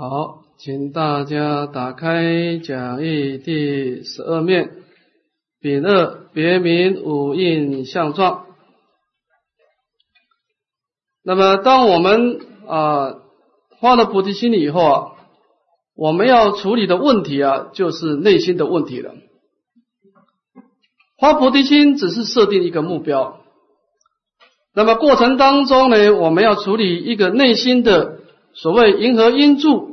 好，请大家打开讲义第十二面，丙二别名五印相状。那么，当我们啊发了菩提心以后啊，我们要处理的问题啊，就是内心的问题了。发菩提心只是设定一个目标，那么过程当中呢，我们要处理一个内心的所谓因何因住，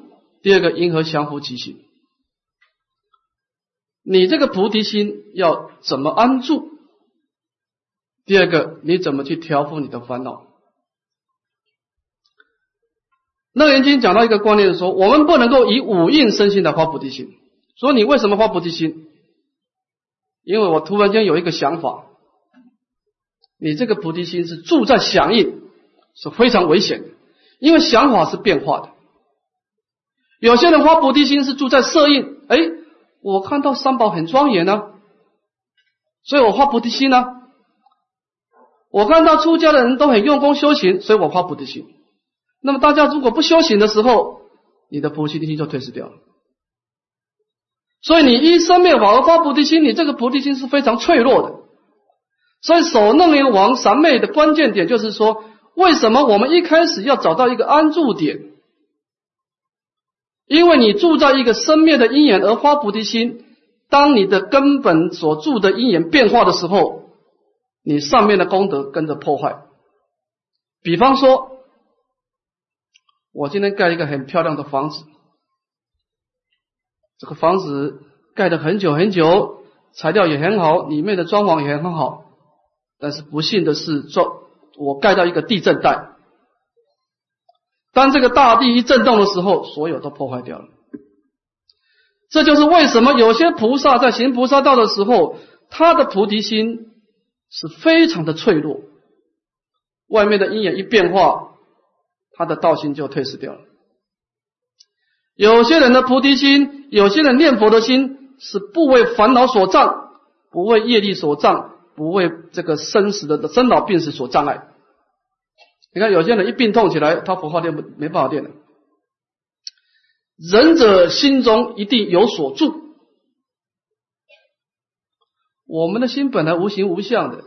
第二个因何降伏其心。你这个菩提心要怎么安住？第二个，你怎么去调伏你的烦恼？楞严经讲到一个观念，说我们不能够以五印身心来发菩提心。说你为什么发菩提心？因为我突然间有一个想法，你这个菩提心是住在响应，是非常危险的，因为想法是变化的。有些人发菩提心是住在色印，哎，我看到三宝很庄严呢，所以我发菩提心呢。我看到出家的人都很用功修行，所以我发菩提心。那么大家如果不修行的时候，你的菩提心就退失掉了。所以你一生灭法而发菩提心，你这个菩提心是非常脆弱的。所以守楞严王三昧的关键点就是说，为什么我们一开始要找到一个安住点？因为你住在一个生灭的因缘而发菩提心，当你的根本所住的因缘变化的时候，你上面的功德跟着破坏。比方说。我今天盖一个很漂亮的房子，这个房子盖了很久很久，材料也很好，里面的装潢也很好。但是不幸的是，做我盖到一个地震带，当这个大地一震动的时候，所有都破坏掉了。这就是为什么有些菩萨在行菩萨道的时候，他的菩提心是非常的脆弱，外面的因缘一变化。他的道心就退失掉了。有些人的菩提心，有些人念佛的心是不为烦恼所障，不为业力所障，不为这个生死的生老病死所障碍。你看，有些人一病痛起来，他佛号念不没办法念了。仁者心中一定有所住。我们的心本来无形无相的。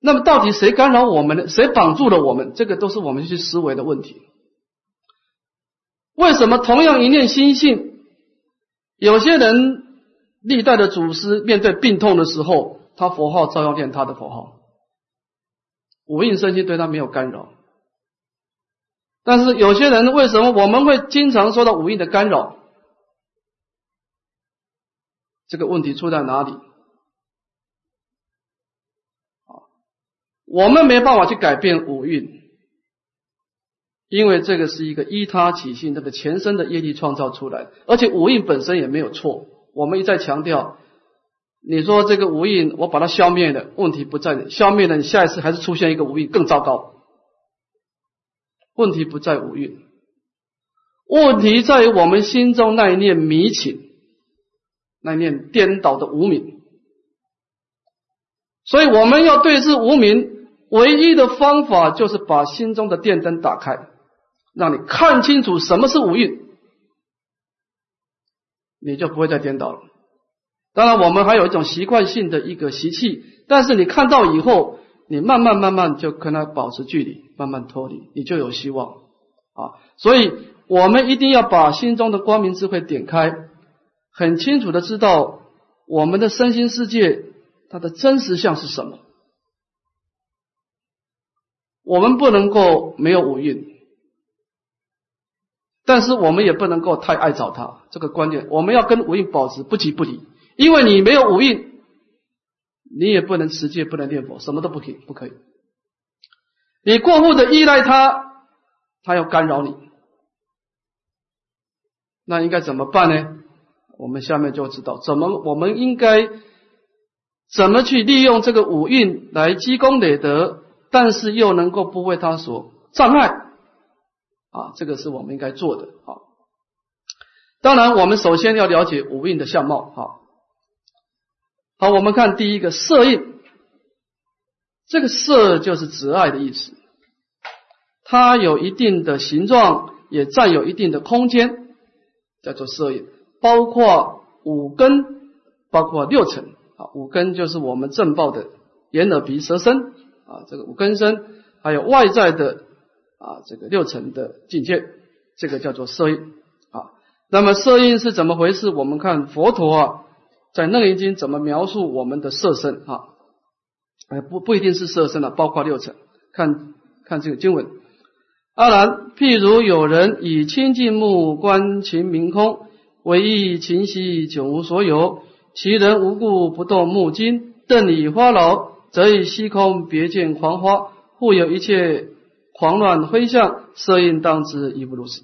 那么到底谁干扰我们呢？谁绑住了我们？这个都是我们去思维的问题。为什么同样一念心性，有些人历代的祖师面对病痛的时候，他佛号照样念他的佛号，五蕴身心对他没有干扰。但是有些人为什么我们会经常受到五蕴的干扰？这个问题出在哪里？啊我们没办法去改变五蕴，因为这个是一个依他起性，这个前身的业力创造出来，而且五蕴本身也没有错。我们一再强调，你说这个五蕴我把它消灭了，问题不在消灭了，你下一次还是出现一个五蕴更糟糕。问题不在五蕴，问题在于我们心中那一念迷情，那一念颠倒的无名。所以我们要对治无名。唯一的方法就是把心中的电灯打开，让你看清楚什么是五蕴，你就不会再颠倒了。当然，我们还有一种习惯性的一个习气，但是你看到以后，你慢慢慢慢就跟他保持距离，慢慢脱离，你就有希望啊！所以，我们一定要把心中的光明智慧点开，很清楚的知道我们的身心世界它的真实相是什么。我们不能够没有五蕴，但是我们也不能够太爱找它。这个观念，我们要跟五蕴保持不即不离。因为你没有五蕴，你也不能持戒，不能念佛，什么都不可以，不可以。你过度的依赖它，它要干扰你，那应该怎么办呢？我们下面就知道怎么，我们应该怎么去利用这个五蕴来积功累德。但是又能够不为他所障碍啊，这个是我们应该做的啊。当然，我们首先要了解五蕴的相貌啊。好，我们看第一个色印，这个色就是执爱的意思，它有一定的形状，也占有一定的空间，叫做色印。包括五根，包括六尘啊，五根就是我们正报的眼耳鼻舌身啊，这个五根身，还有外在的啊这个六尘的境界，这个叫做色印啊。那么色印是怎么回事？我们看佛陀啊，在《楞严经》怎么描述我们的色身啊？哎，不不一定是色身了，包括六尘。看看这个经文，阿难，譬如有人以清净目观情明空，唯意情息久无所有，其人无故不动目睛，瞪以花楼，则以虚空别见狂花，互有一切狂乱灰象，色印当知亦不如是。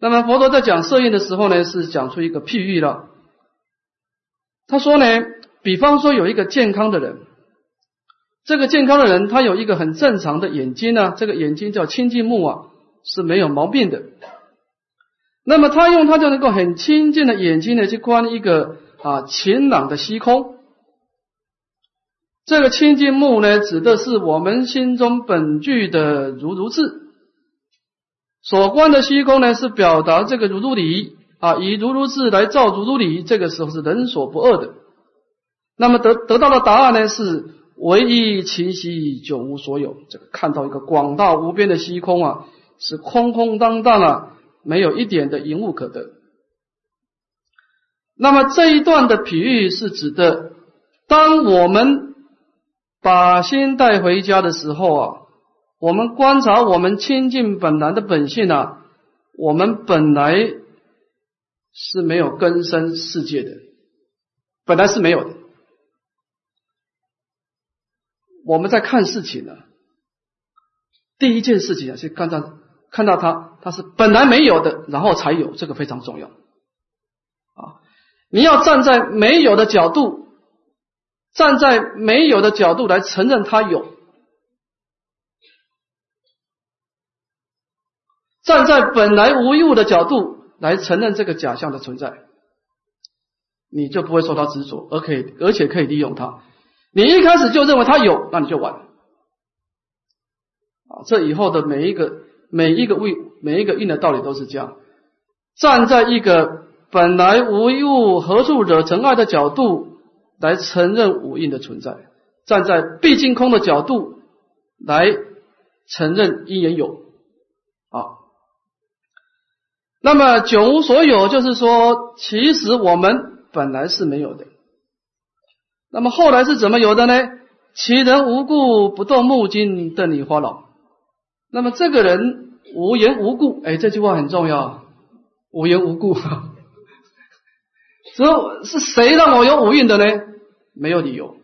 那么佛陀在讲色印的时候呢，是讲出一个譬喻了。他说呢，比方说有一个健康的人。这个健康的人，他有一个很正常的眼睛呢，这个眼睛叫清净目啊，是没有毛病的。那么他用他就能够很清净的眼睛呢，去观一个啊晴朗的虚空。这个清净目呢，指的是我们心中本具的如如智。所观的虚空呢，是表达这个如如理啊，以如如智来照如如理，这个时候是人所不二的。那么得得到的答案呢是。唯一清晰，久无所有。这个看到一个广大无边的虚空啊，是空空荡荡啊，没有一点的影物可得。那么这一段的比喻是指的，当我们把心带回家的时候啊，我们观察我们清净本来的本性啊，我们本来是没有根生世界的，本来是没有的。我们在看事情呢，第一件事情啊，是看到看到它，它是本来没有的，然后才有，这个非常重要啊！你要站在没有的角度，站在没有的角度来承认它有，站在本来无物的角度来承认这个假象的存在，你就不会受到执着，而可以而且可以利用它。你一开始就认为它有，那你就完了啊！这以后的每一个每一个位每一个印的道理都是这样：站在一个本来无一物，何处惹尘埃的角度来承认五印的存在；站在毕竟空的角度来承认因缘有啊。那么九无所有，就是说，其实我们本来是没有的。那么后来是怎么有的呢？其人无故不动目睛，瞪你花老。那么这个人无缘无故，哎，这句话很重要，无缘无故。所以是谁让我有五蕴的呢？没有理由。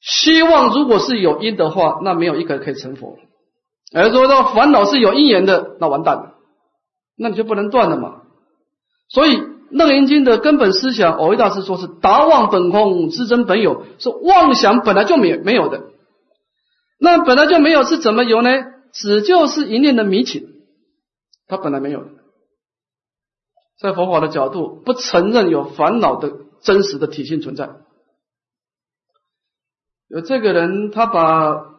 希望如果是有因的话，那没有一个可以成佛。而说到烦恼是有因缘的，那完蛋了，那你就不能断了嘛。所以。楞严经的根本思想，偶一大师说是达妄本空，知真本有，是妄想本来就没没有的。那本来就没有是怎么有呢？只就是一念的迷情，它本来没有的。在佛法的角度，不承认有烦恼的真实的体性存在。有这个人，他把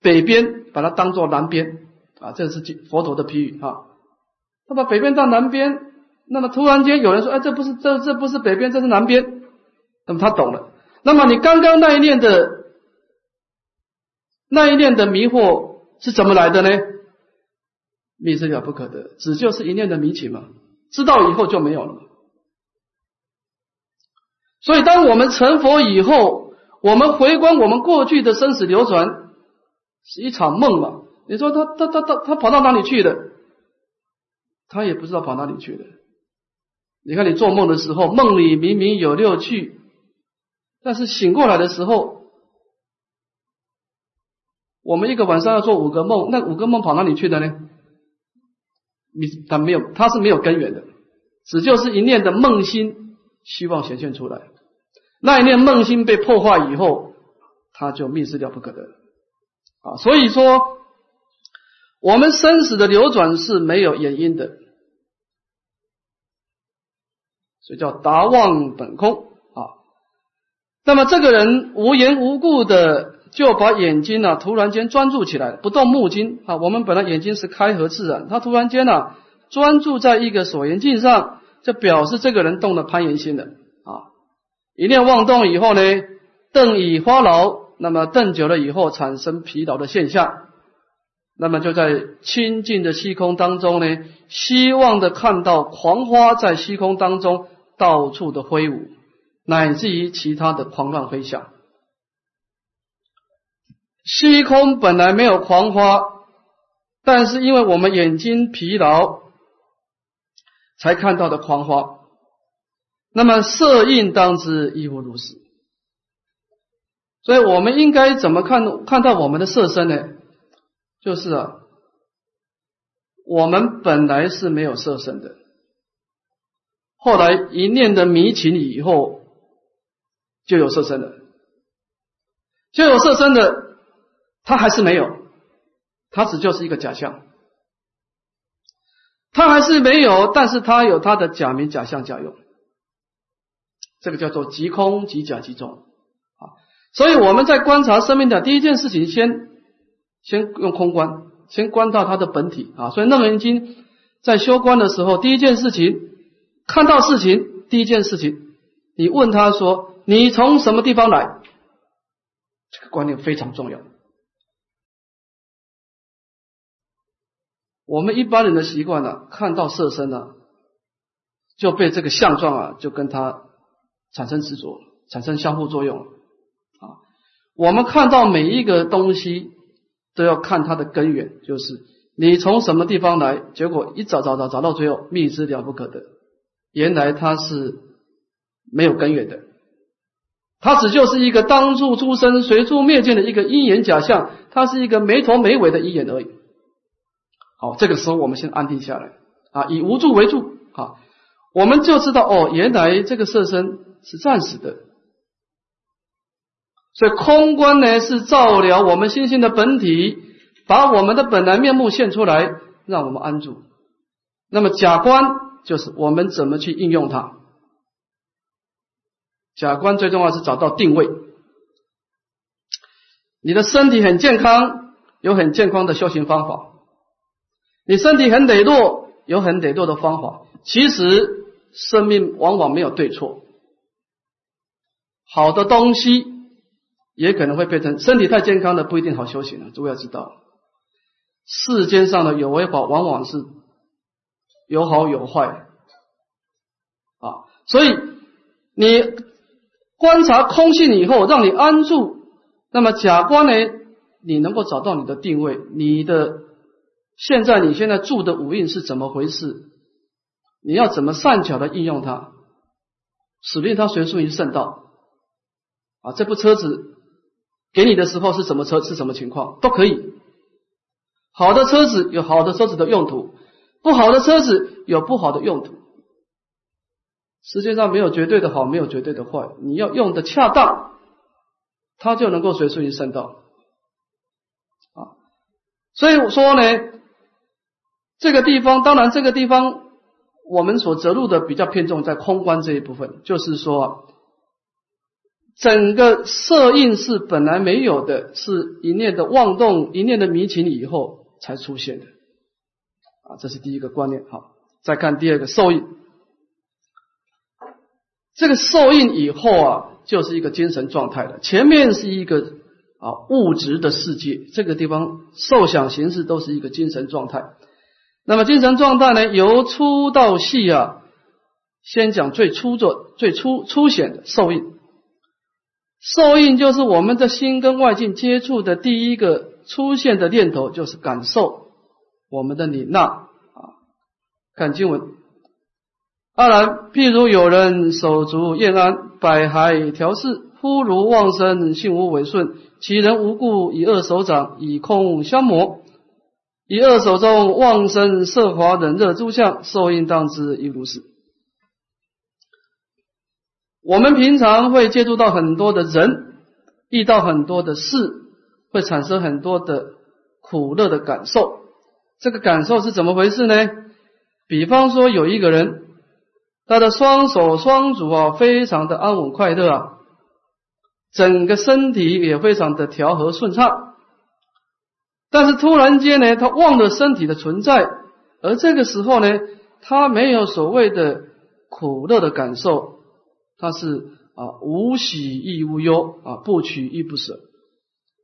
北边把它当做南边啊，这是佛陀的譬喻啊。他把北边当南边。那么突然间有人说：“哎，这不是这这不是北边，这是南边。”那么他懂了。那么你刚刚那一念的那一念的迷惑是怎么来的呢？密是了不可得，只就是一念的迷情嘛。知道以后就没有了。所以当我们成佛以后，我们回观我们过去的生死流转是一场梦嘛？你说他他他他他跑到哪里去的？他也不知道跑哪里去的。你看，你做梦的时候，梦里明明有六趣，但是醒过来的时候，我们一个晚上要做五个梦，那五个梦跑哪里去的呢？你他没有，他是没有根源的，只就是一念的梦心希望显现出来，那一念梦心被破坏以后，他就灭失掉不可得啊。所以说，我们生死的流转是没有原因的。所以叫达妄本空啊。那么这个人无缘无故的就把眼睛呢突然间专注起来，不动目睛啊。我们本来眼睛是开合自然，他突然间呢专注在一个所缘境上，就表示这个人动了攀缘心了啊。一念妄动以后呢，瞪已发劳，那么瞪久了以后产生疲劳的现象，那么就在清净的虚空当中呢，希望的看到狂花在虚空当中到处的挥舞，乃至于其他的狂乱飞翔。虚空本来没有狂花，但是因为我们眼睛疲劳，才看到的狂花。那么色印当之亦复如是。所以我们应该怎么看看到我们的色身呢？就是啊，我们本来是没有色身的，后来一念的迷情以后，就有色身了，就有色身的。他还是没有，他只就是一个假象，他还是没有，但是他有他的假名、假象、假用，这个叫做即空即假即中。所以我们在观察生命的第一件事情，先先用空观，先观到它的本体啊。所以楞严经在修观的时候，第一件事情看到事情，第一件事情，你问他说：“你从什么地方来？”这个观念非常重要。我们一般人的习惯呢，看到色身呢，就被这个相状啊，就跟它产生执着，产生相互作用。我们看到每一个东西，都要看它的根源，就是你从什么地方来，结果一找找找找到最后，觅之了不可得，原来它是没有根源的，它只就是一个当处出生，随处灭尽的一个因缘假象，它是一个没头没尾的因缘而已。好，这个时候我们先安定下来。啊，以无助为助。啊，我们就知道哦，原来这个色身是暂时的，所以空观呢是照料我们心性的本体，把我们的本来面目现出来，让我们安住。那么假观就是我们怎么去应用它。假观最重要是找到定位，你的身体很健康，有很健康的修行方法。你身体很羸弱，有很羸弱的方法。其实生命往往没有对错，好的东西也可能会变成身体太健康的不一定好修行了。诸位要知道，世间上的有为法往往是有好有坏啊。所以你观察空性以后，让你安住，那么假观呢，你能够找到你的定位，你的。现在你现在住的五蕴是怎么回事？你要怎么善巧的应用它，使令它随顺于圣道啊？这部车子给你的时候是什么车？是什么情况？都可以。好的车子有好的车子的用途，不好的车子有不好的用途。世界上没有绝对的好，没有绝对的坏。你要用的恰当，它就能够随顺于圣道啊。所以说呢。这个地方，当然这个地方我们所择入的比较偏重在空观这一部分，就是说，整个色印是本来没有的，是一念的妄动、一念的迷情以后才出现的，啊，这是第一个观念。好，再看第二个受印，这个受印以后啊，就是一个精神状态了。前面是一个啊物质的世界，这个地方受想行识都是一个精神状态。那么精神状态呢？由粗到细啊，先讲最粗作、最粗粗显的受印。受印就是我们的心跟外境接触的第一个出现的念头，就是感受我们的领纳啊。看经文，当然，譬如有人手足厌安，百骸调适，忽如妄生，性无为顺，其人无故以恶手掌，以空消磨。以二手中旺生色华冷热诸相受应当知亦如是。我们平常会接触到很多的人，遇到很多的事，会产生很多的苦乐的感受。这个感受是怎么回事呢？比方说有一个人，他的双手双足啊，非常的安稳快乐啊，整个身体也非常的调和顺畅。但是突然间呢，他忘了身体的存在，而这个时候呢，他没有所谓的苦乐的感受，他是啊无喜亦无忧啊不取亦不舍。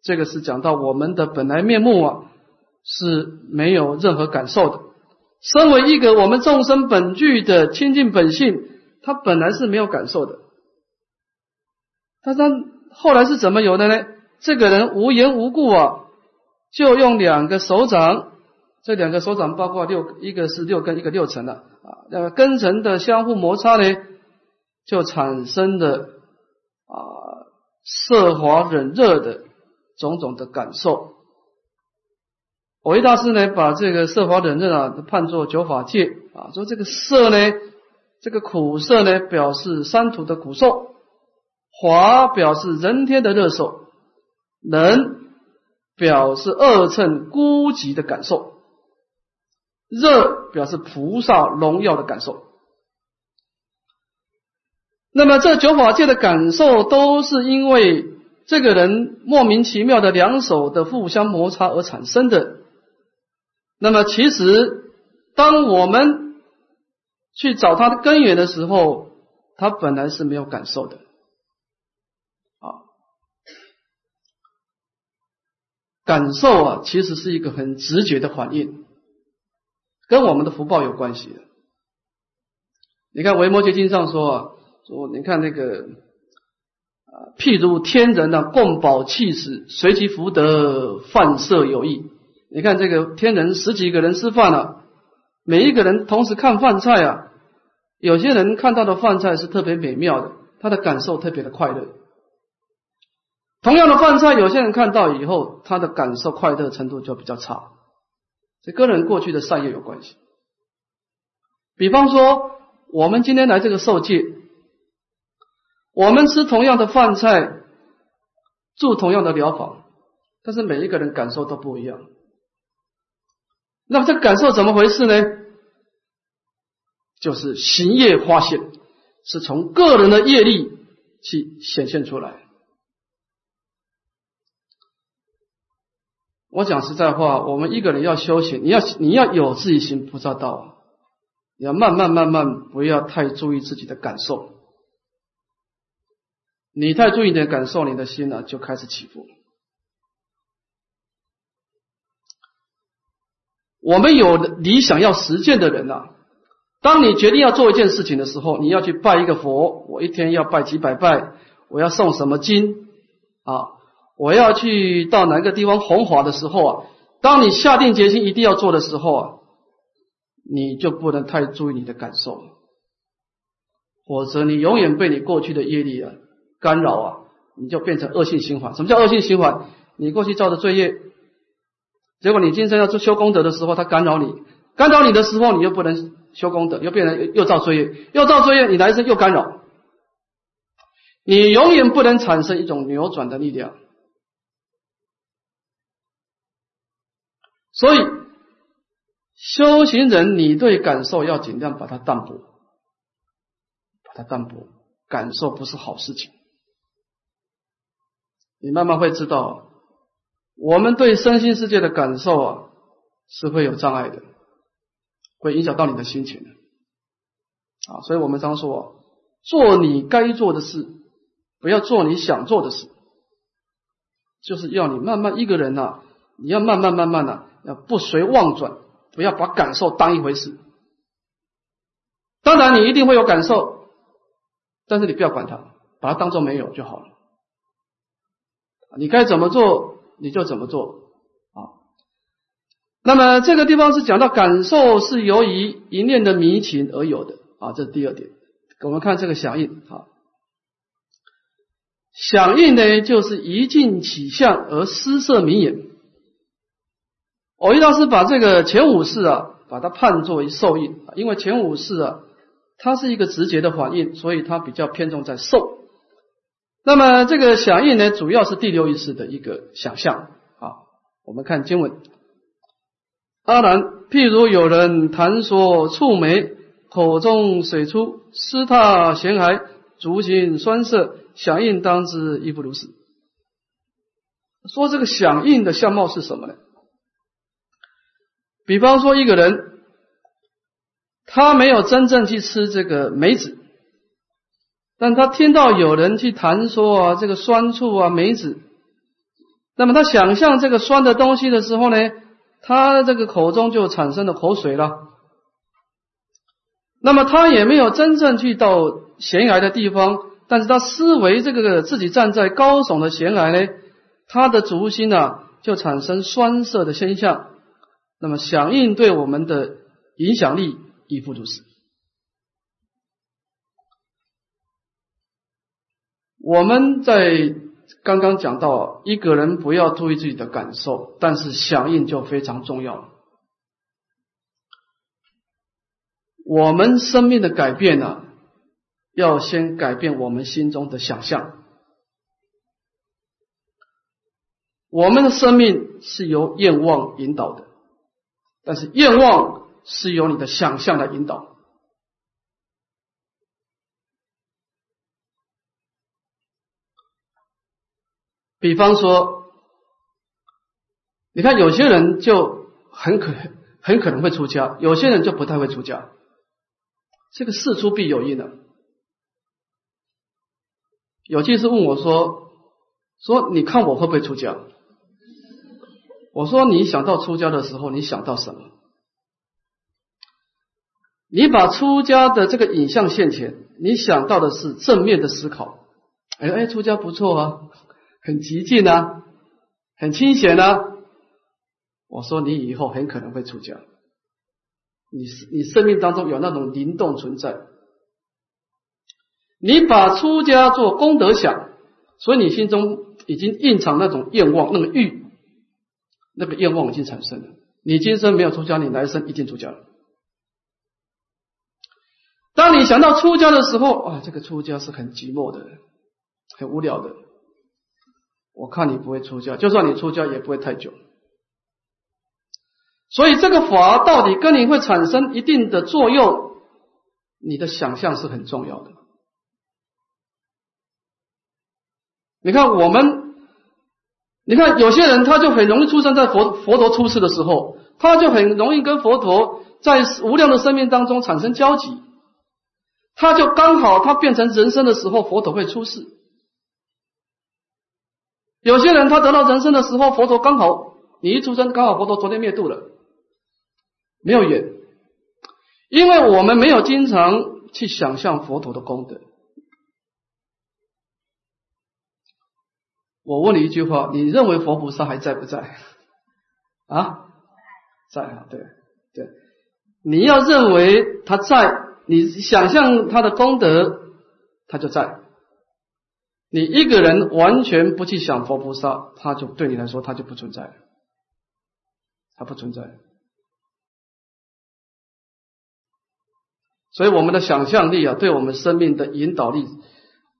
这个是讲到我们的本来面目啊是没有任何感受的。身为一个我们众生本具的清净本性，他本来是没有感受的。但他后来是怎么有的呢？这个人无缘无故啊。就用两个手掌，这两个手掌包括六，一个是六根，一个六尘的啊。那个根尘的相互摩擦呢，就产生的啊色滑冷热的种种的感受。我一大师呢，把这个色华冷热啊判作九法界啊，说这个色呢，这个苦色呢，表示三途的苦受；华表示人天的热受；冷。表示二乘孤寂的感受，热表示菩萨荣耀的感受。那么这九法界的感受，都是因为这个人莫名其妙的两手的互相摩擦而产生的。那么其实，当我们去找它的根源的时候，它本来是没有感受的。感受啊，其实是一个很直觉的反应，跟我们的福报有关系的。你看《维摩诘经》上说啊，说你看那个啊，譬如天人呢，共宝气使，随其福德，饭色有异。你看这个天人十几个人吃饭了，每一个人同时看饭菜啊，有些人看到的饭菜是特别美妙的，他的感受特别的快乐。同样的饭菜，有些人看到以后，他的感受快乐程度就比较差，这跟人过去的善业有关系。比方说，我们今天来这个受戒，我们吃同样的饭菜，住同样的疗房，但是每一个人感受都不一样。那么这感受怎么回事呢？就是行业发现，是从个人的业力去显现出来。我讲实在话，我们一个人要修行，你要你要有自己行菩萨道，你要慢慢慢慢，不要太注意自己的感受。你太注意你的感受，你的心呢就开始起伏。我们有理想要实践的人呐，当你决定要做一件事情的时候，你要去拜一个佛，我一天要拜几百拜，我要诵什么经啊？我要去到哪个地方弘法的时候啊，当你下定决心一定要做的时候啊，你就不能太注意你的感受了，否则你永远被你过去的业力啊干扰啊，你就变成恶性循环。什么叫恶性循环？你过去造的罪业，结果你今生要做修功德的时候，它干扰你，干扰你的时候，你又不能修功德，又变成又造罪业，又造罪业，你来生又干扰，你永远不能产生一种扭转的力量。所以，修行人，你对感受要尽量把它淡薄，把它淡薄。感受不是好事情，你慢慢会知道，我们对身心世界的感受啊，是会有障碍的，会影响到你的心情的。啊，所以我们常说，做你该做的事，不要做你想做的事，就是要你慢慢一个人呐，你要慢慢慢慢的。要不随妄转，不要把感受当一回事。当然，你一定会有感受，但是你不要管它，把它当做没有就好了。你该怎么做你就怎么做啊。那么这个地方是讲到感受是由于一念的迷情而有的啊，这是第二点。我们看这个响应啊，响应呢就是一境起相而失色明眼。偶一大师把这个前五世啊，把它判作为受印，因为前五世啊，它是一个直接的反应，所以它比较偏重在受。那么这个响应呢，主要是第六意识的一个想象啊。我们看经文：阿难，譬如有人谈说触眉，口中水出，湿踏咸海，足心酸涩，响应当知亦不如是。说这个响应的相貌是什么呢？比方说一个人，他没有真正去吃这个梅子，但他听到有人去谈说啊，这个酸醋啊梅子，那么他想象这个酸的东西的时候呢，他这个口中就产生了口水了。那么他也没有真正去到悬崖的地方，但是他思维这个自己站在高耸的悬崖呢，他的足心呢就产生酸涩的现象。那么响应对我们的影响力亦复如是。我们在刚刚讲到，一个人不要注意自己的感受，但是响应就非常重要。我们生命的改变呢，要先改变我们心中的想象。我们的生命是由愿望引导的。但是愿望是由你的想象来引导。比方说，你看有些人就很可很可能会出家，有些人就不太会出家。这个事出必有因的。有句是问我说：“说你看我会不会出家？”我说：“你想到出家的时候，你想到什么？你把出家的这个影像现前，你想到的是正面的思考。哎哎，出家不错啊，很极静啊，很清闲啊。我说你以后很可能会出家，你你生命当中有那种灵动存在。你把出家做功德想，所以你心中已经蕴藏那种愿望，那个欲。”那个愿望已经产生了。你今生没有出家，你来生一定出家了。当你想到出家的时候，啊，这个出家是很寂寞的，很无聊的。我看你不会出家，就算你出家也不会太久。所以这个法到底跟你会产生一定的作用，你的想象是很重要的。你看我们。你看，有些人他就很容易出生在佛佛陀出世的时候，他就很容易跟佛陀在无量的生命当中产生交集，他就刚好他变成人生的时候，佛陀会出世。有些人他得到人生的时候，佛陀刚好你一出生，刚好佛陀昨天灭度了，没有缘，因为我们没有经常去想象佛陀的功德。我问你一句话，你认为佛菩萨还在不在？啊，在啊，对对。你要认为他在，你想象他的功德，他就在。你一个人完全不去想佛菩萨，他就对你来说他就不存在，他不存在。所以我们的想象力啊，对我们生命的引导力。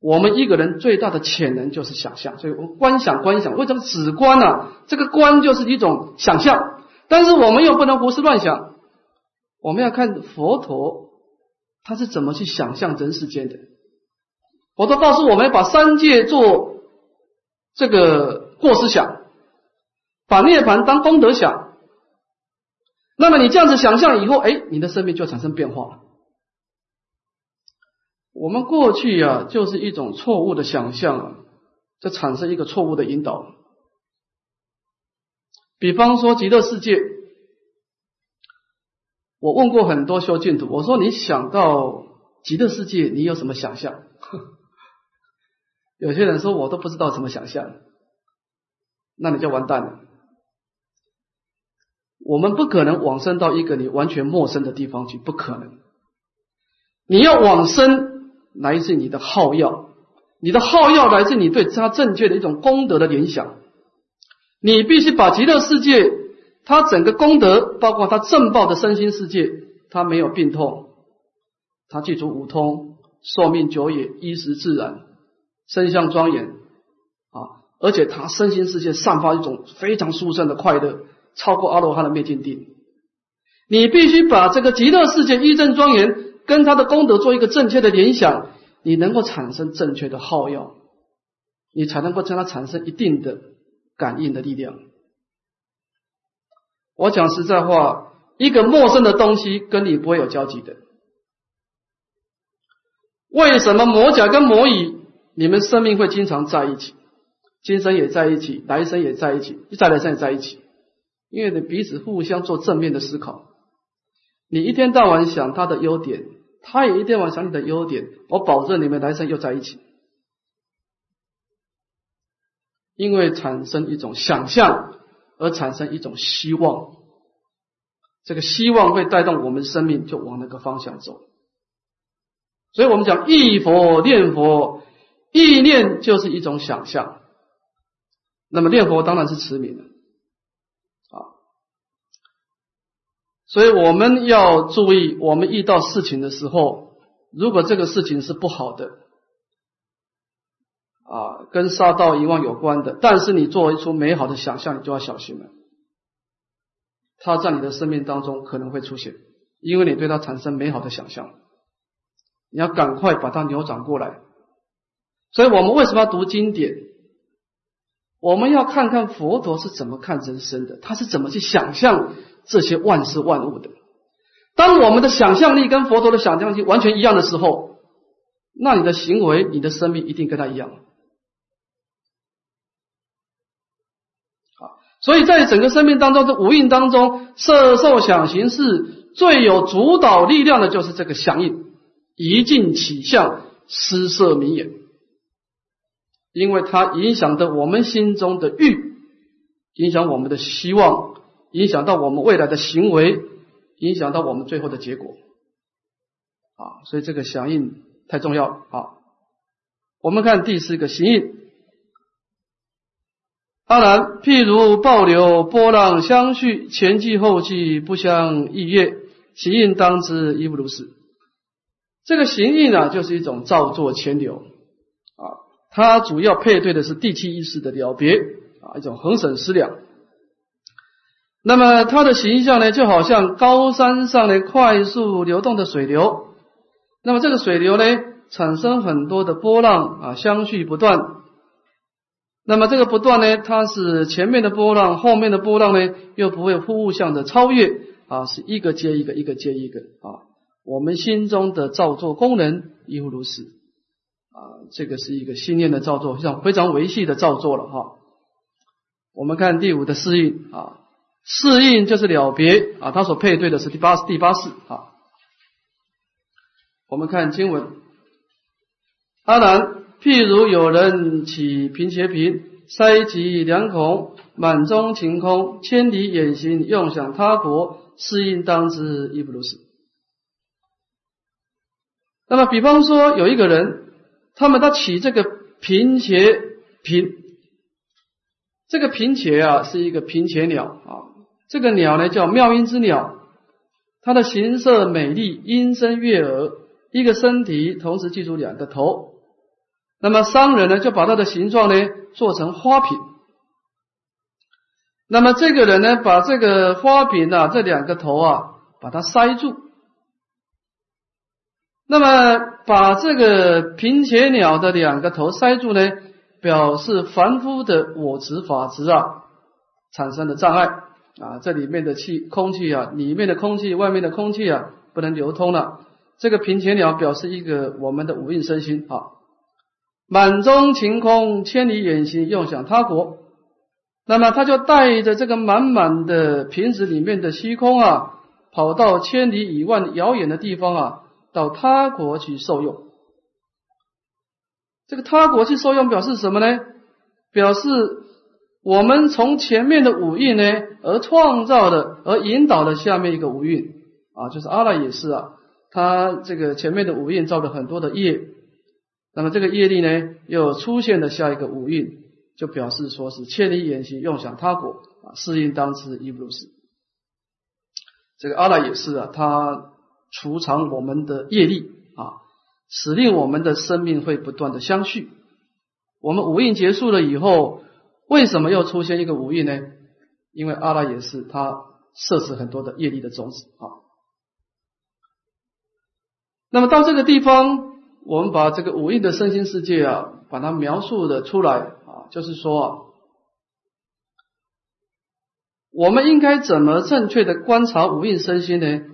我们一个人最大的潜能就是想象，所以我观想观想，为什么只观呢？这个观就是一种想象，但是我们又不能胡思乱想，我们要看佛陀他是怎么去想象人世间的。佛陀告诉我们，把三界做这个过失想，把涅盘当功德想，那么你这样子想象以后，哎，你的生命就产生变化了。我们过去呀，就是一种错误的想象啊，就产生一个错误的引导。比方说极乐世界，我问过很多修净土，我说你想到极乐世界，你有什么想象？有些人说我都不知道怎么想象，那你就完蛋了。我们不可能往生到一个你完全陌生的地方去，不可能。你要往生。来自你的好药，你的好药来自你对他正确的一种功德的联想。你必须把极乐世界，它整个功德，包括它正报的身心世界，它没有病痛，它具足五通，寿命久也，衣食自然，身相庄严啊！而且他身心世界散发一种非常殊胜的快乐，超过阿罗汉的灭尽定。你必须把这个极乐世界一正庄严。跟他的功德做一个正确的联想，你能够产生正确的好药，你才能够将它产生一定的感应的力量。我讲实在话，一个陌生的东西跟你不会有交集的。为什么魔甲跟魔乙，你们生命会经常在一起，今生也在一起，来生也在一起，再来生也在一起？因为你彼此互相做正面的思考，你一天到晚想他的优点，他也一天晚想你的优点，我保证你们来生又在一起。因为产生一种想象，而产生一种希望，这个希望会带动我们生命就往那个方向走。所以我们讲一佛念佛，意念就是一种想象，那么念佛当然是持名了。所以我们要注意，我们遇到事情的时候，如果这个事情是不好的，啊，跟杀盗遗忘有关的，但是你做出美好的想象，你就要小心了。它在你的生命当中可能会出现，因为你对它产生美好的想象，你要赶快把它扭转过来。所以我们为什么要读经典？我们要看看佛陀是怎么看人生的，他是怎么去想象。这些万事万物的，当我们的想象力跟佛陀的想象力完全一样的时候，那你的行为、你的生命一定跟他一样。好，所以在整个生命当中，这五蕴当中，色、受、想、行、识最有主导力量的就是这个响应，一境起相，施色名言，因为它影响的我们心中的欲，影响我们的希望。影响到我们未来的行为，影响到我们最后的结果，啊，所以这个响应太重要了啊。我们看第四个行应，当然，譬如暴流波浪相续，前继后继不相异越，行应当知亦不如是。这个行应呢，就是一种造作牵流，它主要配对的是第七意识的了别啊，一种恒审思量。那么它的形象呢，就好像高山上的快速流动的水流。那么这个水流呢，产生很多的波浪啊，相续不断。那么这个不断呢，它是前面的波浪，后面的波浪呢，又不会互相的超越啊，是一个接一个，一个接一个啊。我们心中的造作功能亦复如此啊，这个是一个心念的造作，非常非常维系的造作了哈。我们看第五的适应啊。适应就是了别啊，它所配对的是第八第八式啊。我们看经文，阿难，譬如有人起贫且贫，塞其两孔，满中晴空，千里远行，用想他国，适应当知亦不如是。那么，比方说有一个人，他们他起这个贫且贫，这个贫且啊是一个贫且鸟啊。这个鸟呢叫妙音之鸟，它的形色美丽，音声悦耳，一个身体同时记住两个头。那么商人呢就把它的形状呢做成花瓶。那么这个人呢把这个花瓶啊这两个头啊把它塞住。那么把这个平且鸟的两个头塞住呢，表示凡夫的我执法执啊产生的障碍。啊，这里面的气空气啊，里面的空气，外面的空气啊，不能流通了。这个平前鸟表示一个我们的五蕴身心啊，满中晴空，千里远行，用想他国。那么他就带着这个满满的瓶子里面的虚空啊，跑到千里以外遥远的地方啊，到他国去受用。这个他国去受用表示什么呢？表示。我们从前面的五蕴呢，而创造的，而引导的下面一个五蕴啊，就是阿赖也是啊，他这个前面的五蕴造了很多的业，那么这个业力呢，又出现了下一个五蕴，就表示说是千里远行，用想他国啊，适应当知亦不如是。这个阿赖也是啊，他储藏我们的业力啊，使令我们的生命会不断的相续。我们五蕴结束了以后。为什么又出现一个五蕴呢？因为阿拉也是他设置很多的业力的种子啊。那么到这个地方，我们把这个五蕴的身心世界啊，把它描述的出来啊，就是说，我们应该怎么正确的观察五蕴身心呢？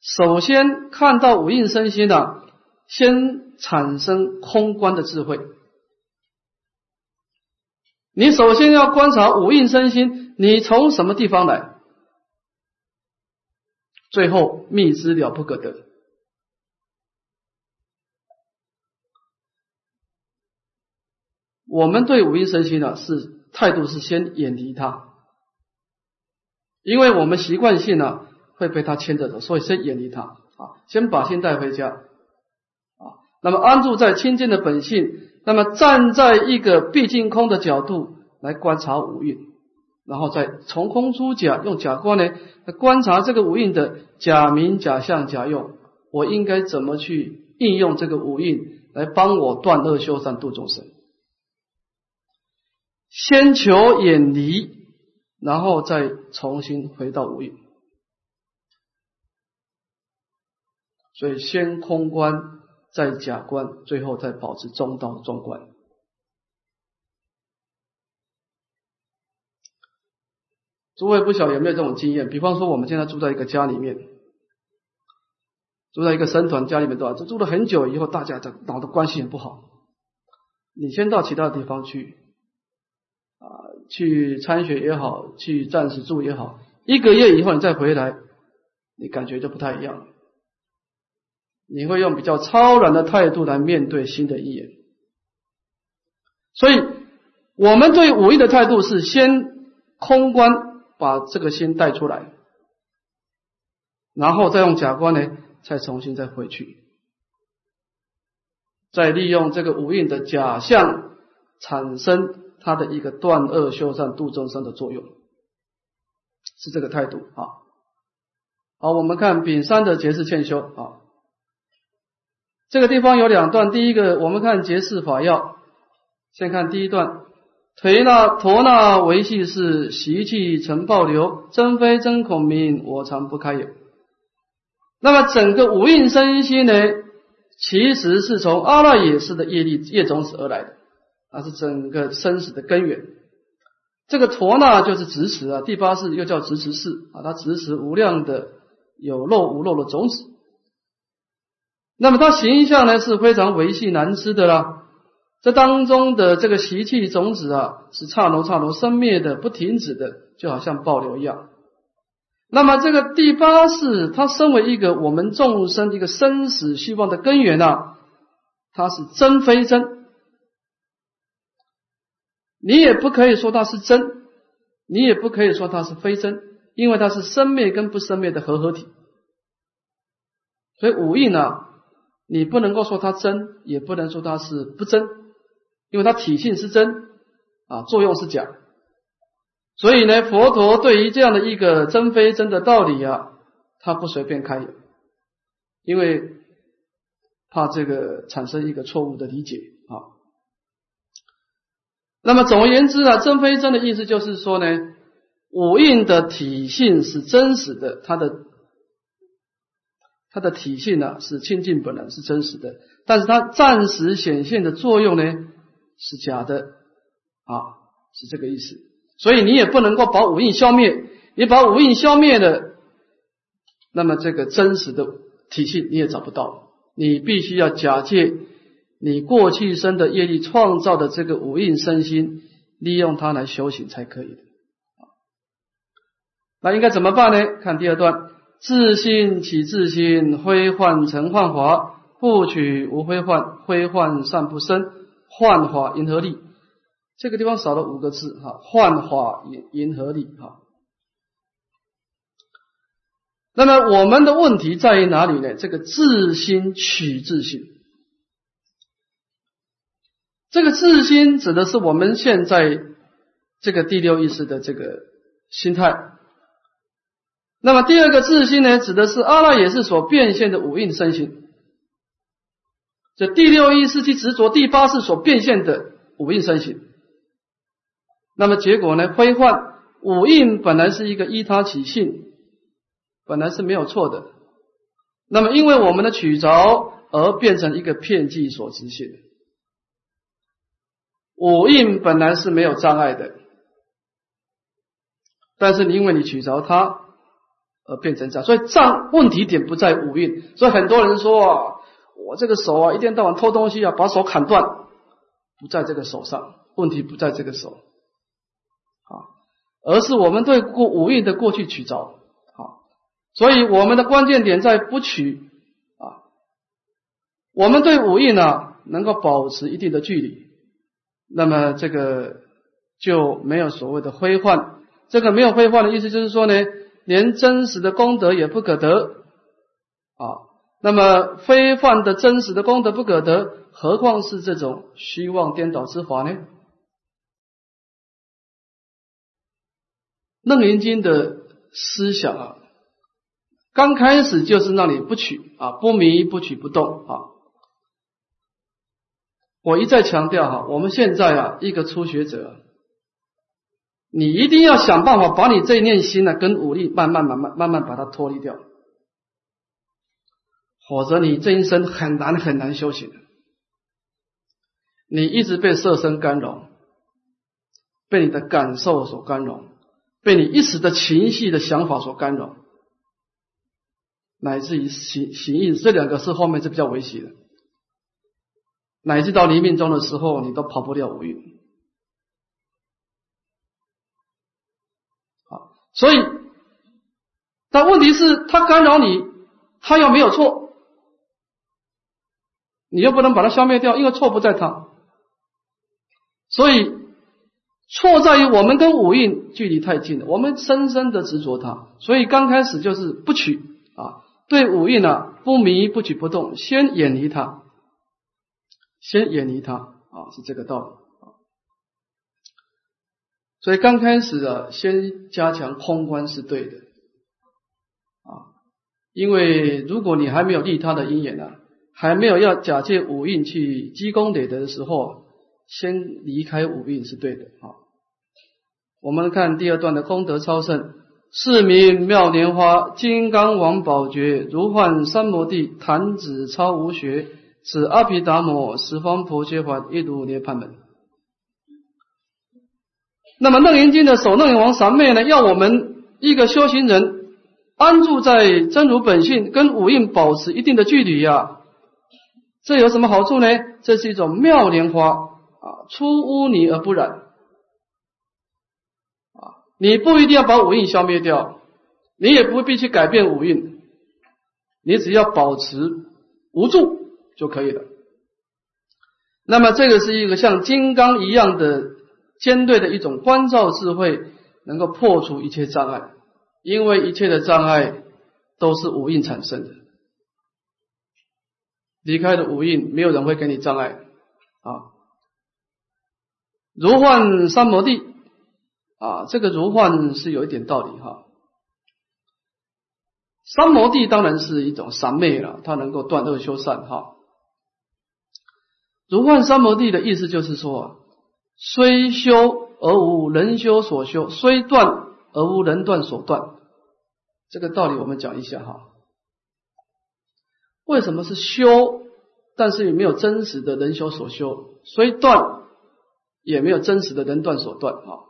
首先看到五蕴身心呢，先产生空观的智慧。你首先要观察五蕴身心，你从什么地方来？最后密之了不可得。我们对五蕴身心呢，是态度是先远离它，因为我们习惯性呢会被他牵着走，所以先远离他啊，先把心带回家啊，那么安住在清净的本性，那么站在一个毕竟空的角度来观察五蕴，然后再从空出假，用假观呢观察这个五蕴的假名、假相、假用，我应该怎么去应用这个五蕴来帮我断恶修善度众生？先求远离，然后再重新回到无蕴。所以先空观，再假观，最后再保持中道中观。诸位不晓有没有这种经验？比方说，我们现在住在一个家里面，住在一个僧团家里面，对吧？这住了很久以后，大家的脑的关系很不好。你先到其他地方去。啊，去参学也好，去暂时住也好，一个月以后你再回来，你感觉就不太一样了。你会用比较超然的态度来面对新的一眼。所以，我们对五欲的态度是先空观，把这个心带出来，然后再用假观呢，再重新再回去，再利用这个五蕴的假象产生。它的一个断恶修善度众生的作用是这个态度啊。好，我们看丙三的结释欠修啊。这个地方有两段，第一个我们看结释法要，先看第一段：颓那陀那维系是习气成暴流，真非真孔明，我常不开也。那么整个五蕴身心呢，其实是从阿赖耶识的业力业种子而来的。那是整个生死的根源。这个陀那就是执持啊，第八世又叫执持世啊，它执持无量的有漏无漏的种子。那么它形象呢是非常维系难知的啦。这当中的这个习气种子啊，是刹那刹那生灭的，不停止的，就好像暴流一样。那么这个第八世，它身为一个我们众生一个生死希望的根源啊，它是真非真。你也不可以说它是真，你也不可以说它是非真，因为它是生灭跟不生灭的合合体。所以五蕴呢，你不能够说它真，也不能说它是不真，因为它体性是真啊，作用是假。所以呢，佛陀对于这样的一个真非真的道理啊，他不随便开言，因为怕这个产生一个错误的理解啊。那么总而言之啊，真非真的意思就是说呢，五蕴的体性是真实的，它的它的体性呢是清净本来是真实的，但是它暂时显现的作用呢是假的啊，是这个意思。所以你也不能够把五蕴消灭，你把五蕴消灭了，那么这个真实的体性你也找不到，你必须要假借。你过去生的业力创造的这个五蕴身心，利用它来修行才可以的。那应该怎么办呢？看第二段：自心起自心，非幻成幻华，不取无非幻，非幻善不生，幻化银河力。这个地方少了五个字哈，幻化银银河力哈。那么我们的问题在于哪里呢？这个自心取自心。这个自心指的是我们现在这个第六意识的这个心态。那么第二个自心呢，指的是阿赖耶识所变现的五蕴身心。这第六意识去执着第八识所变现的五蕴身心。那么结果呢，挥幻五蕴本来是一个依他起性，本来是没有错的。那么因为我们的取着而变成一个片剂所执性。五蕴本来是没有障碍的，但是因为你取着它而变成障，所以障问题点不在五印。所以很多人说啊，我这个手啊，一天到晚偷东西啊，把手砍断，不在这个手上，问题不在这个手啊，而是我们对过五印的过去取着啊，所以我们的关键点在不取啊，我们对五印呢能够保持一定的距离。那么这个就没有所谓的挥换，这个没有挥换的意思就是说呢，连真实的功德也不可得啊。那么非犯的真实的功德不可得，何况是这种虚妄颠倒之法呢？楞严经的思想啊，刚开始就是让你不取啊，不迷不取不动啊。我一再强调哈，我们现在啊，一个初学者，你一定要想办法把你这一念心呢，跟武力慢慢慢慢慢慢把它脱离掉，否则你这一生很难很难修行。你一直被色身干扰，被你的感受所干扰，被你一时的情绪的想法所干扰，乃至于行行意，这两个是后面是比较危险的。乃至到黎明中的时候，你都跑不掉五蕴。好，所以，但问题是，他干扰你，他又没有错，你又不能把它消灭掉，因为错不在他。所以，错在于我们跟五蕴距离太近了，我们深深的执着它。所以刚开始就是不取啊，对五蕴呢不迷不取不动，先远离它。先远离它啊，是这个道理。所以刚开始啊，先加强空观是对的啊，因为如果你还没有利他的因缘呢，还没有要假借五蕴去积功累德的时候，先离开五蕴是对的啊。我们看第二段的功德超胜，是名妙莲花金刚王宝觉如幻三摩地弹指超无学。此阿毗达摩十方婆伽法一如涅盘门。那么楞严经的首楞严王三昧呢，要我们一个修行人安住在真如本性，跟五蕴保持一定的距离呀。这有什么好处呢？这是一种妙莲花啊，出污泥而不染啊。你不一定要把五蕴消灭掉，你也不必去改变五蕴，你只要保持无助。就可以了。那么这个是一个像金刚一样的尖锐的一种关照智慧，能够破除一切障碍，因为一切的障碍都是五蕴产生的。离开了五蕴，没有人会给你障碍啊。如幻三摩地啊，这个如幻是有一点道理哈。三摩地当然是一种三昧了，它能够断恶修善哈。如幻三摩地的意思就是说，虽修而无人修所修，虽断而无人断所断。这个道理我们讲一下哈。为什么是修，但是也没有真实的人修所修，虽断也没有真实的人断所断啊？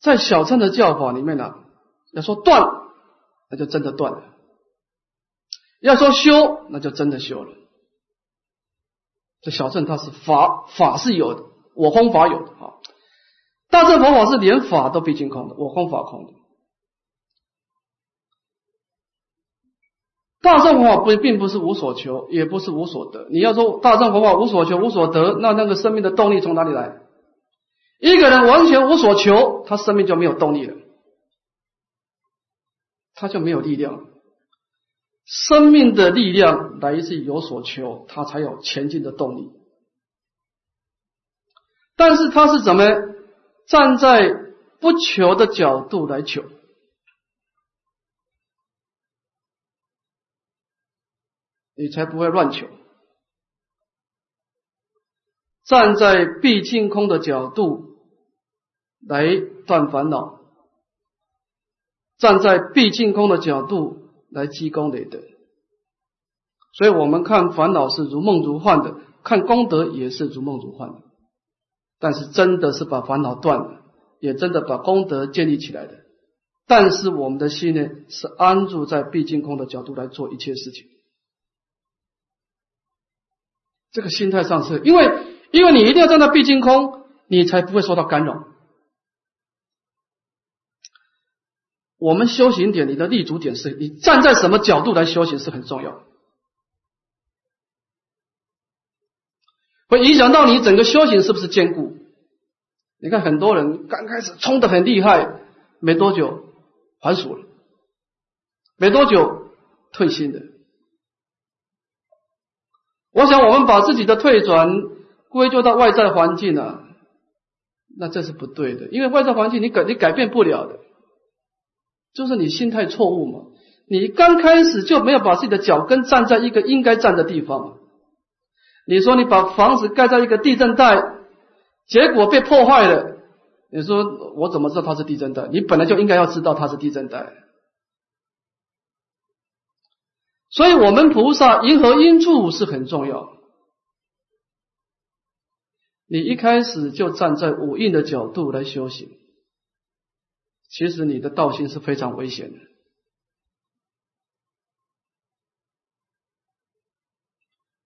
在小乘的教法里面呢，要说断，那就真的断了。要说修，那就真的修了。这小乘它是法，法是有的，我空法有的啊。大乘佛法是连法都毕竟空的，我空法空的。大乘佛法不并不是无所求，也不是无所得。你要说大乘佛法无所求、无所得，那那个生命的动力从哪里来？一个人完全无所求，他生命就没有动力了，他就没有力量。生命的力量来自于有所求，他才有前进的动力。但是他是怎么站在不求的角度来求？你才不会乱求。站在毕竟空的角度来断烦恼，站在毕竟空的角度来积功累德。所以我们看烦恼是如梦如幻的，看功德也是如梦如幻的。但是真的是把烦恼断了，也真的把功德建立起来的。但是我们的心呢，是安住在毕竟空的角度来做一切事情。这个心态上是，因为因为你一定要站在毕竟空，你才不会受到干扰。我们修行点，你的立足点是你站在什么角度来修行是很重要，会影响到你整个修行是不是坚固。你看很多人刚开始冲的很厉害，没多久还俗了，没多久退心的。我想我们把自己的退转归咎到外在环境啊，那这是不对的，因为外在环境你改你改变不了的。就是你心态错误嘛？你刚开始就没有把自己的脚跟站在一个应该站的地方。你说你把房子盖在一个地震带，结果被破坏了。你说我怎么知道它是地震带？你本来就应该要知道它是地震带。所以，我们菩萨因何因处是很重要。你一开始就站在五印的角度来修行。其实你的道心是非常危险的，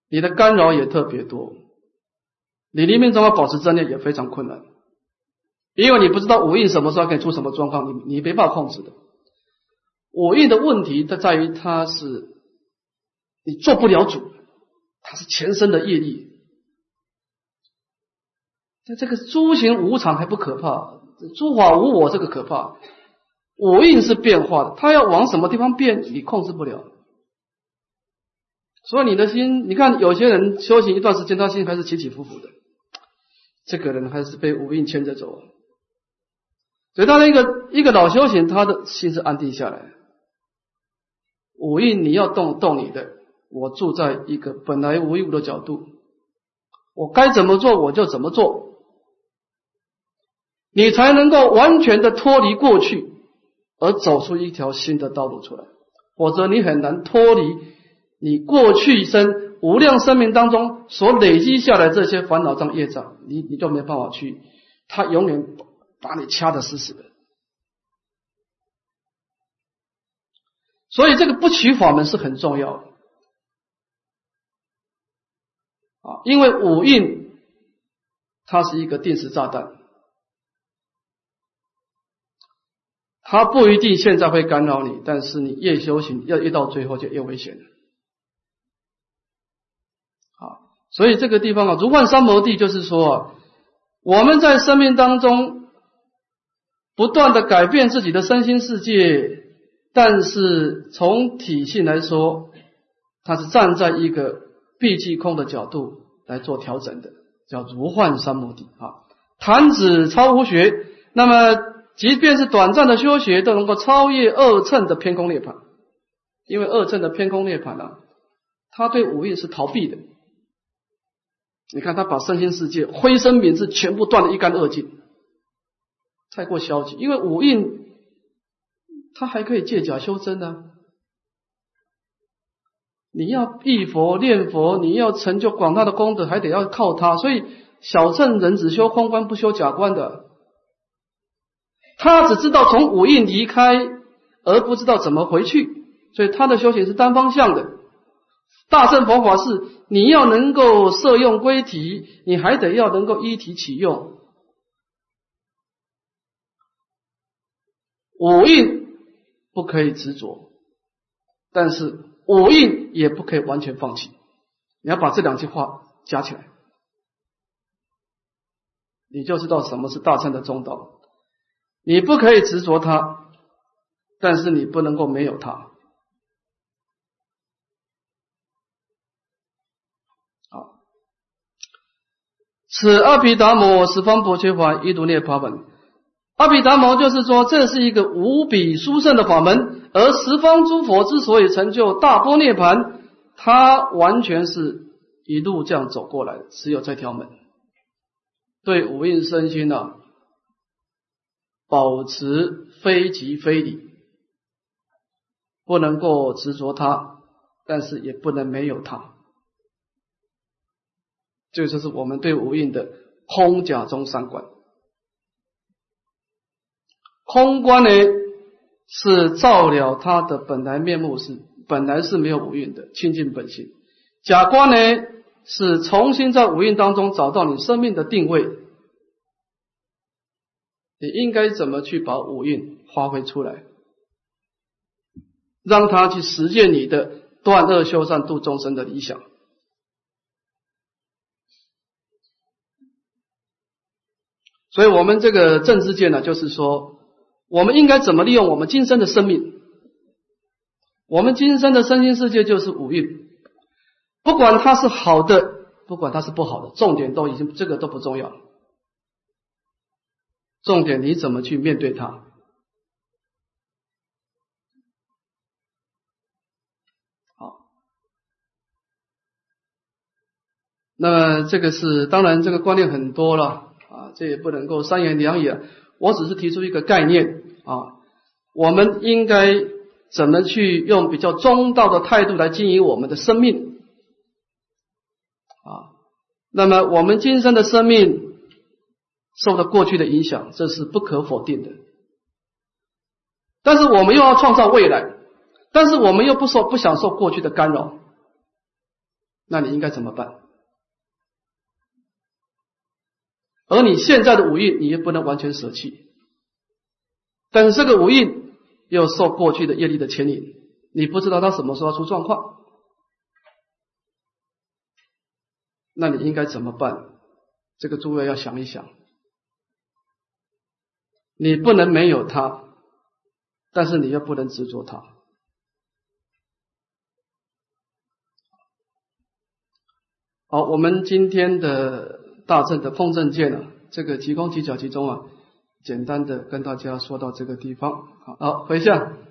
你的干扰也特别多，你临命中要保持正念也非常困难，因为你不知道五印什么时候可以出什么状况，你你没办法控制的。五印的问题它在于它是你做不了主，它是前身的业力，那这个诸行无常还不可怕。诸法无我，这个可怕。我印是变化的，它要往什么地方变，你控制不了。所以你的心，你看有些人修行一段时间，他心还是起起伏伏的，这个人还是被五蕴牵着走。所以他的一个一个老修行，他的心是安定下来。五蕴你要动动你的，我住在一个本来无一物的角度，我该怎么做我就怎么做。你才能够完全的脱离过去，而走出一条新的道路出来，否则你很难脱离你过去生无量生命当中所累积下来这些烦恼障业障，你你就没办法去，他永远把你掐得死死的。所以这个不取法门是很重要的啊，因为五蕴它是一个定时炸弹。它不一定现在会干扰你，但是你越修行，要越到最后就越危险了。啊，所以这个地方啊，如幻三摩地，就是说，我们在生命当中不断的改变自己的身心世界，但是从体性来说，它是站在一个闭即空的角度来做调整的，叫如幻三摩地啊。弹指超乎学，那么。即便是短暂的修学，都能够超越二乘的偏空涅槃，因为二乘的偏空涅槃啊，他对五蕴是逃避的。你看他把身心世界、灰身名智全部断得一干二净，太过消极。因为五蕴他还可以借假修真呢。你要忆佛念佛，你要成就广大的功德，还得要靠他。所以小乘人只修空观，不修假观的。他只知道从五蕴离开，而不知道怎么回去，所以他的修行是单方向的。大乘佛法是你要能够摄用归体，你还得要能够依体起用。五蕴不可以执着，但是五蕴也不可以完全放弃。你要把这两句话加起来，你就知道什么是大乘的中道。你不可以执着它，但是你不能够没有它。好，此阿毗达摩十方薄伽法一读涅槃本。阿毗达摩就是说，这是一个无比殊胜的法门，而十方诸佛之所以成就大波涅盘，它完全是一路这样走过来，只有这条门。对五蕴身心呢？保持非即非理，不能够执着它，但是也不能没有它。这就是我们对无印的空假中三观。空观呢，是照了它的本来面目是本来是没有五蕴的清净本性；假观呢，是重新在五蕴当中找到你生命的定位。你应该怎么去把五蕴发挥出来，让他去实现你的断恶修善度众生的理想？所以，我们这个政治界呢，就是说，我们应该怎么利用我们今生的生命？我们今生的身心世界就是五蕴，不管它是好的，不管它是不好的，重点都已经这个都不重要。重点你怎么去面对它？好，那这个是当然，这个观念很多了啊，这也不能够三言两语。我只是提出一个概念啊，我们应该怎么去用比较中道的态度来经营我们的生命啊？那么我们今生的生命。受到过去的影响，这是不可否定的。但是我们又要创造未来，但是我们又不受不想受过去的干扰，那你应该怎么办？而你现在的五蕴，你又不能完全舍弃，但是这个五蕴又受过去的业力的牵引，你不知道它什么时候出状况，那你应该怎么办？这个诸位要想一想。你不能没有它，但是你又不能执着它。好，我们今天的大正的碰正见呢，这个急功急脚集中啊，简单的跟大家说到这个地方。好，回向。